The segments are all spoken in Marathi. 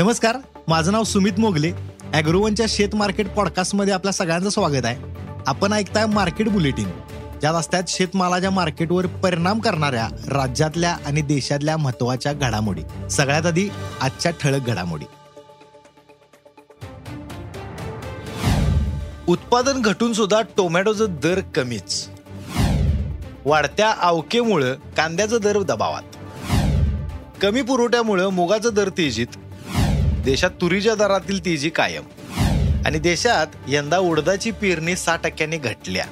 नमस्कार माझं नाव सुमित मोगले. अॅग्रोवनच्या शेत मार्केट पॉडकास्टमध्ये आपल्या सगळ्यांचं स्वागत आहे. आपण ऐकताय मार्केट बुलेटिन. ज्यात असतात शेतमालाच्या मार्केटवर परिणाम करणाऱ्या राज्यातल्या आणि देशातल्या महत्त्वाच्या घडामोडी. सगळ्यात आधी आजच्या ठळक घडामोडी. उत्पादन घटून सुद्धा टोमॅटोचं दर कमीच. वाढत्या अवकेमुळं कांद्याचा दर दबावात. कमी पुरवठ्यामुळं मुगाचा दर तेजीत. देशात तुरीच्या दरातील तेजी कायम. आणि देशात यंदा उडदाची पेरणी सहा टक्क्यांनी घटल्या.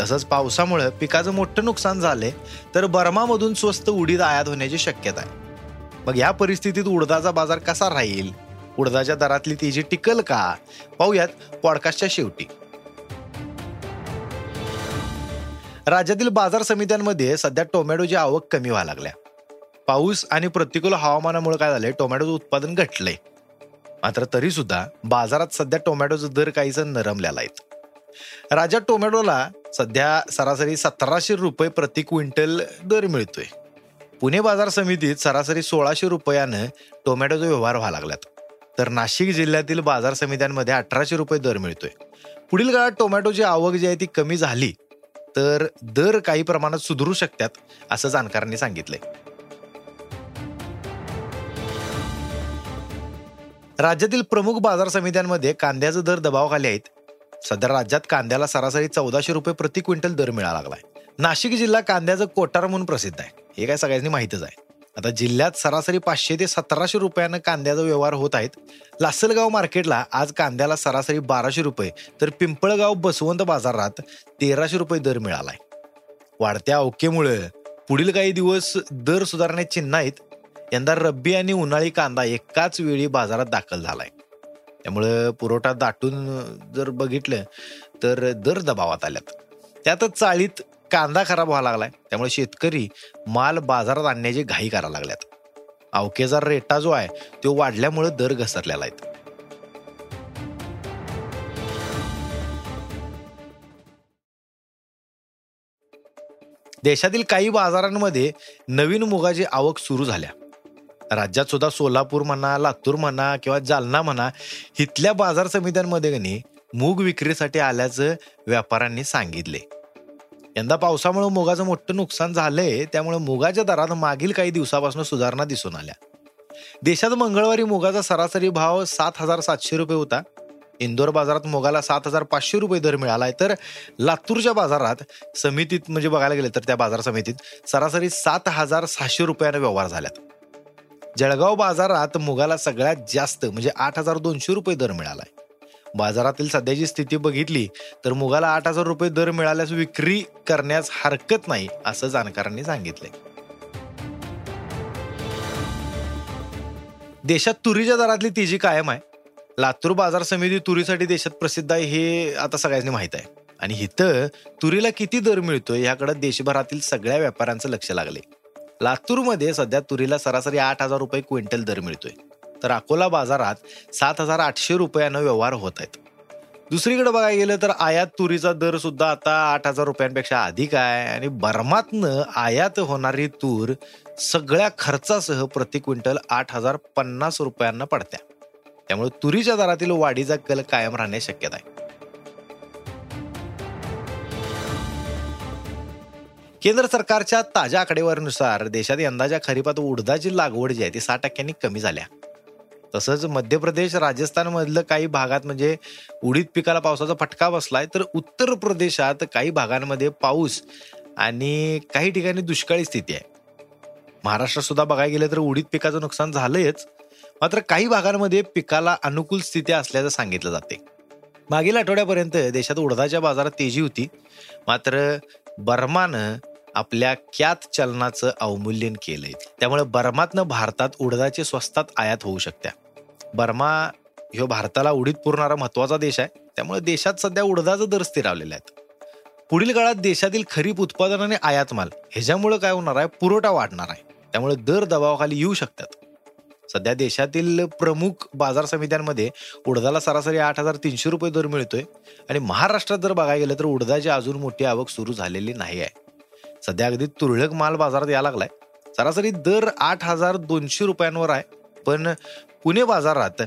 तसंच पावसामुळे पिकाचं मोठं नुकसान झाले तर बर्मामधून स्वस्त उडीद आयात होण्याची शक्यता आहे. मग या परिस्थितीत उडदाचा बाजार कसा राहील? उडदाच्या दरातली तेजी टिकल का? पाहूयात पॉडकास्टच्या शेवटी. राज्यातील बाजार समित्यांमध्ये सध्या टोमॅटोची आवक कमी व्हायला लागल्या. पाऊस आणि प्रतिकूल हवामानामुळे काय झालंय? टोमॅटोचं उत्पादन घटलंय. मात्र तरी सुद्धा बाजारात सध्या टोमॅटोचा दर काहीच नरमलेला आहेत राजा टोमॅटोला सध्या सरासरी सतराशे रुपये प्रति क्विंटल दर मिळतोय. पुणे बाजार समितीत सरासरी सोळाशे रुपयानं टोमॅटोचा व्यवहार व्हायला लागलात. तर नाशिक जिल्ह्यातील बाजार समित्यांमध्ये अठराशे रुपये दर मिळतोय. पुढील काळात टोमॅटोची आवक जी आहे ती कमी झाली तर दर काही प्रमाणात सुधरू शकतात असं जाणकारांनी सांगितलंय. राज्यातील प्रमुख बाजार समित्यांमध्ये कांद्याचे दर दबावाखाली आहेत. सध्या राज्यात कांद्याला सरासरी चौदाशे रुपये प्रति क्विंटल दर मिळाला लागलाय. नाशिक जिल्हा कांद्याचं कोटार म्हणून प्रसिद्ध आहे. हे काय सगळ्यांनी माहितच आहे. आता जिल्ह्यात सरासरी पाचशे ते सतराशे रुपयानं कांद्याचा व्यवहार होत आहेत. लासलगाव मार्केटला आज कांद्याला सरासरी बाराशे रुपये तर पिंपळगाव बसवंत बाजारात तेराशे रुपये दर मिळालाय. वाढत्या अवकेमुळे पुढील काही दिवस दर सुधारण्याची नाहीत आहेत. यंदा रब्बी आणि उन्हाळी कांदा एकाच वेळी बाजारात दाखल झालाय. त्यामुळं पुरवठा दाटून जर बघितलं तर दर दबावात आल्यात. त्यातच चाळीत कांदा खराब व्हायला लागलाय. त्यामुळे शेतकरी माल बाजारात आणण्याची घाई करायला लागल्यात. अवकेचा रेटा जो आहे तो वाढल्यामुळे दर घसरलेला आहेत देशातील काही बाजारांमध्ये नवीन मुगाची आवक सुरू झाल्या. राज्यात सुद्धा सोलापूर म्हणा लातूर म्हणा किंवा जालना म्हणा इथल्या बाजार समित्यांमध्ये गणी मूग विक्रीसाठी आल्याचं व्यापाऱ्यांनी सांगितले. यंदा पावसामुळे मुगाचं मोठं नुकसान झालंय त्यामुळे मुगाच्या दरात मागील काही दिवसापासून सुधारणा दिसून आल्या. देशात मंगळवारी मुगाचा सरासरी भाव सात हजार सातशे रुपये होता. इंदोर बाजारात मुगाला सात हजार पाचशे रुपये दर मिळालाय तर लातूरच्या बाजारात समितीत म्हणजे बघायला गेलं तर त्या बाजार समितीत सरासरी सात हजार सहाशे रुपयानं व्यवहार झाल्यात. जळगाव बाजारात मुगाला सगळ्यात जास्त म्हणजे आठ हजार दोनशे रुपये दर मिळालाय. बाजारातील सध्याची स्थिती बघितली तर मुगाला आठ हजार रुपये दर मिळाल्यास विक्री करण्यास हरकत नाही असं जाणकारांनी सांगितलंय. देशात तुरीच्या दरातली तेजी कायम आहे. लातूर बाजार समिती तुरीसाठी देशात प्रसिद्ध आहे हे आता सगळ्यांनी माहीत आहे. आणि इथं तुरीला किती दर मिळतोय याकडे देशभरातील सगळ्या व्यापाऱ्यांचं लक्ष लागले लातूरमध्ये सध्या तुरीला सरासरी आठ हजार रुपये क्विंटल दर मिळतोय. तर अकोला बाजारात सात हजार आठशे रुपयानं व्यवहार होत आहेत. दुसरीकडे बघायला गेलं तर आयात तुरीचा दर सुद्धा आता आठ हजार रुपयांपेक्षा अधिक आहे आणि बर्मातनं आयात होणारी तूर सगळ्या खर्चासह प्रति क्विंटल आठ हजार पन्नास रुपयांना पडत्या. त्यामुळे तुरीच्या दरातील वाढीचा कल कायम राहण्याची शक्यता आहे. केंद्र सरकारच्या ताज्या आकडेवारीनुसार देशात यंदाच्या खरीपात उडदाची लागवड जी आहे ती सहा टक्क्यांनी कमी झाल्या. तसंच मध्य प्रदेश राजस्थानमधलं काही भागात म्हणजे उडीद पिकाला पावसाचा फटका बसलाय तर उत्तर प्रदेशात काही भागांमध्ये पाऊस आणि काही ठिकाणी दुष्काळी स्थिती आहे. महाराष्ट्रात सुद्धा बघायला गेलं तर उडीद पिकाचं नुकसान झालंयच मात्र काही भागांमध्ये पिकाला अनुकूल स्थिती असल्याचं सांगितलं जाते. मागील आठवड्यापर्यंत देशात उडदाच्या बाजारात तेजी होती मात्र बर्मानं आपल्या क्यात चलनाचं अवमूल्यन केलंय. त्यामुळे बर्मातनं भारतात उडदाचे स्वस्तात आयात होऊ शकत्या. बर्मा ह्यो भारताला उडीद पुरणारा महत्त्वाचा देश आहे. त्यामुळे देशात सध्या उडदाचं दर स्थिरावलेले आहेत. पुढील काळात देशातील खरीप उत्पादन आणि आयात माल ह्याच्यामुळे काय होणार आहे? पुरवठा वाढणार आहे. त्यामुळे दर दबावाखाली येऊ शकतात. सध्या देशातील प्रमुख बाजार समित्यांमध्ये उडदाला सरासरी आठ हजार तीनशे रुपये दर मिळतोय. आणि महाराष्ट्रात जर बघायला गेलं तर उडदाची अजून मोठी आवक सुरू झालेली नाही आहे. सध्या अगदी तुरळक माल बाजारात यायला लागलाय. सरासरी दर आठ हजार दोनशे रुपयांवर आहे. पण पुणे बाजारात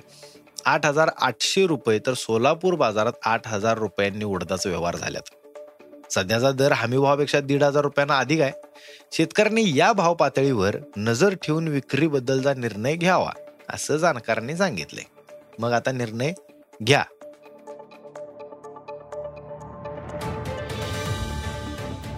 आठ हजार आठशे रुपये तर सोलापूर बाजारात आठ हजार रुपयांनी उडदाचा व्यवहार झाल्यात सध्याचा दर हमी भावापेक्षा दीड हजार रुपयांना अधिक आहे. शेतकऱ्यांनी या भाव पातळीवर नजर ठेवून विक्रीबद्दलचा निर्णय घ्यावा असं जाणकारांनी सांगितले मग आता निर्णय घ्या.